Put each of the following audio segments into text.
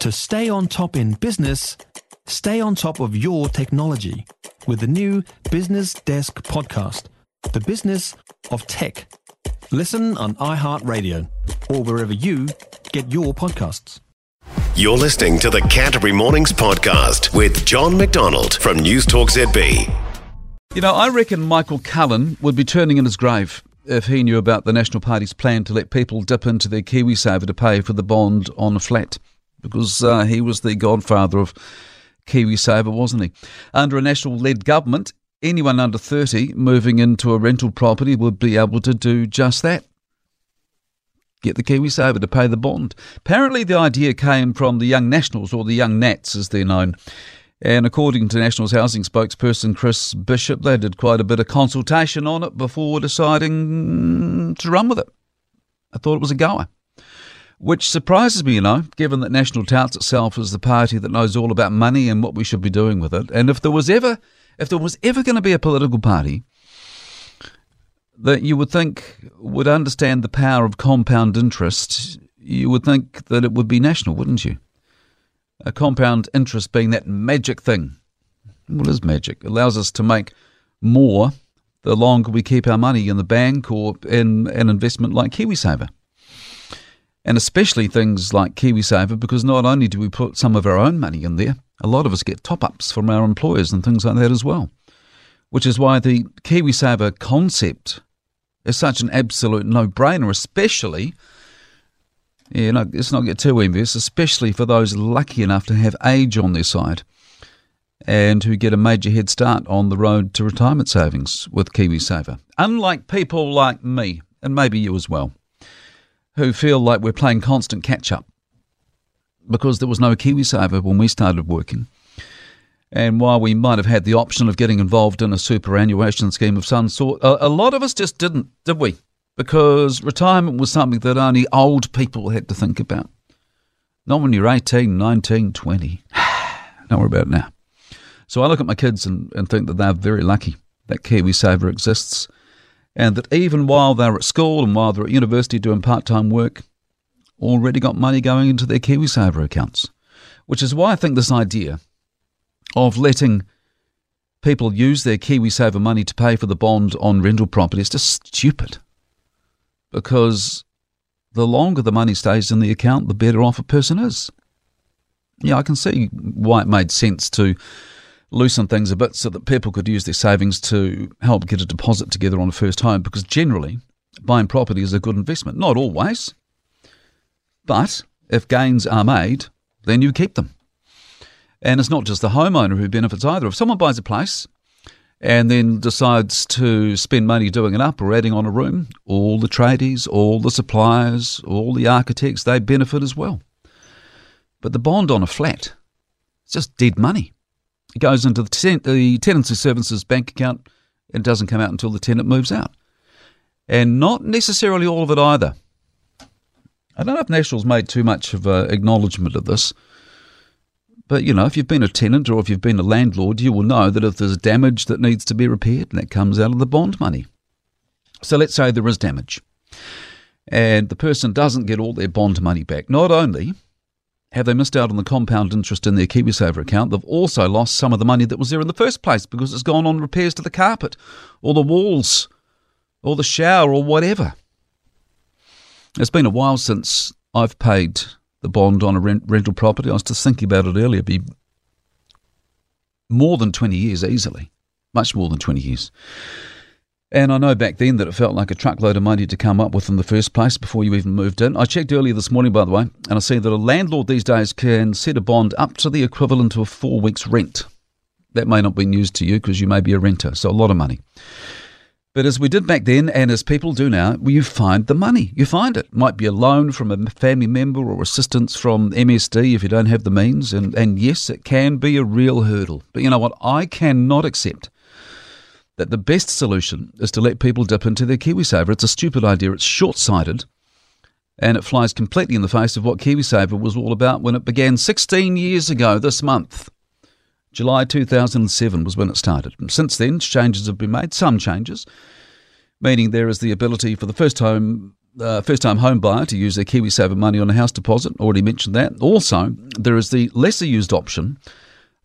To stay on top in business, stay on top of your technology with the new Business Desk podcast, The Business of Tech. Listen on iHeartRadio or wherever you get your podcasts. You're listening to the Canterbury Mornings podcast with John MacDonald from News Talk ZB. You know, I reckon Michael Cullen would be turning in his grave if he knew about the National Party's plan to let people dip into their KiwiSaver to pay for the bond on a flat, because uh, he was the godfather of KiwiSaver, wasn't he? Under a national led government, anyone under 30 moving into a rental property would be able to do just that. Get the KiwiSaver to pay the bond. Apparently, the idea came from the Young Nationals, or the Young Nats as they're known. And according to Nationals housing spokesperson Chris Bishop, they did quite a bit of consultation on it before deciding to run with it. I thought it was a goer. Which surprises me, you know, given that National touts itself as the party that knows all about money and what we should be doing with it. And if there was ever if there was ever going to be a political party that you would think would understand the power of compound interest, you would think that it would be national, wouldn't you? A compound interest being that magic thing. What is magic? It allows us to make more the longer we keep our money in the bank or in an investment like KiwiSaver. And especially things like KiwiSaver, because not only do we put some of our own money in there, a lot of us get top ups from our employers and things like that as well. Which is why the KiwiSaver concept is such an absolute no brainer, especially, you know, let's not get too envious, especially for those lucky enough to have age on their side and who get a major head start on the road to retirement savings with KiwiSaver. Unlike people like me, and maybe you as well, who feel like we're playing constant catch up because there was no KiwiSaver when we started working. And while we might have had the option of getting involved in a superannuation scheme of some sort, a, a lot of us just didn't, did we? Because retirement was something that only old people had to think about. Not when you're 18, 19, 20. Don't worry about it now. So I look at my kids and, and think that they're very lucky that KiwiSaver exists and that even while they're at school and while they're at university doing part time work, already got money going into their KiwiSaver accounts, which is why I think this idea of letting people use their KiwiSaver money to pay for the bond on rental property is just stupid. Because the longer the money stays in the account, the better off a person is. Yeah, I can see why it made sense to loosen things a bit so that people could use their savings to help get a deposit together on a first home because generally buying property is a good investment. Not always. But if gains are made, then you keep them. And it's not just the homeowner who benefits either. If someone buys a place and then decides to spend money doing it up or adding on a room, all the tradies, all the suppliers, all the architects, they benefit as well. But the bond on a flat, it's just dead money. It goes into the, ten- the tenancy services bank account and doesn't come out until the tenant moves out. And not necessarily all of it either. I don't know if National's made too much of an acknowledgement of this, but you know, if you've been a tenant or if you've been a landlord, you will know that if there's damage that needs to be repaired, that comes out of the bond money. So let's say there is damage, and the person doesn't get all their bond money back. Not only have they missed out on the compound interest in their KiwiSaver account, they've also lost some of the money that was there in the first place because it's gone on repairs to the carpet or the walls or the shower or whatever. It's been a while since I've paid the bond on a rent, rental property. I was just thinking about it earlier. It'd be more than 20 years easily, much more than 20 years. And I know back then that it felt like a truckload of money to come up with in the first place before you even moved in. I checked earlier this morning, by the way, and I see that a landlord these days can set a bond up to the equivalent of four weeks' rent. That may not be news to you because you may be a renter, so a lot of money. But as we did back then, and as people do now, you find the money. You find it. Might be a loan from a family member or assistance from MSD if you don't have the means. And, and yes, it can be a real hurdle. But you know what? I cannot accept that the best solution is to let people dip into their KiwiSaver. It's a stupid idea. It's short sighted. And it flies completely in the face of what KiwiSaver was all about when it began 16 years ago this month. July 2007 was when it started. And since then, changes have been made, some changes, meaning there is the ability for the first time uh, first time home buyer to use their KiwiSaver money on a house deposit. Already mentioned that. Also, there is the lesser used option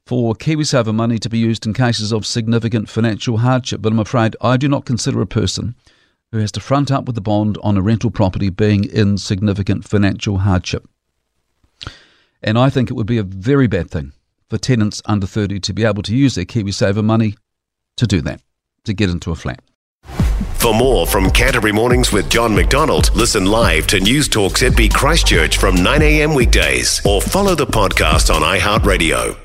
for KiwiSaver money to be used in cases of significant financial hardship. But I'm afraid I do not consider a person who has to front up with the bond on a rental property being in significant financial hardship. And I think it would be a very bad thing for tenants under 30 to be able to use their KiwiSaver money to do that, to get into a flat. For more from Canterbury Mornings with John MacDonald, listen live to News Talk ZB Christchurch from 9am weekdays or follow the podcast on iHeartRadio.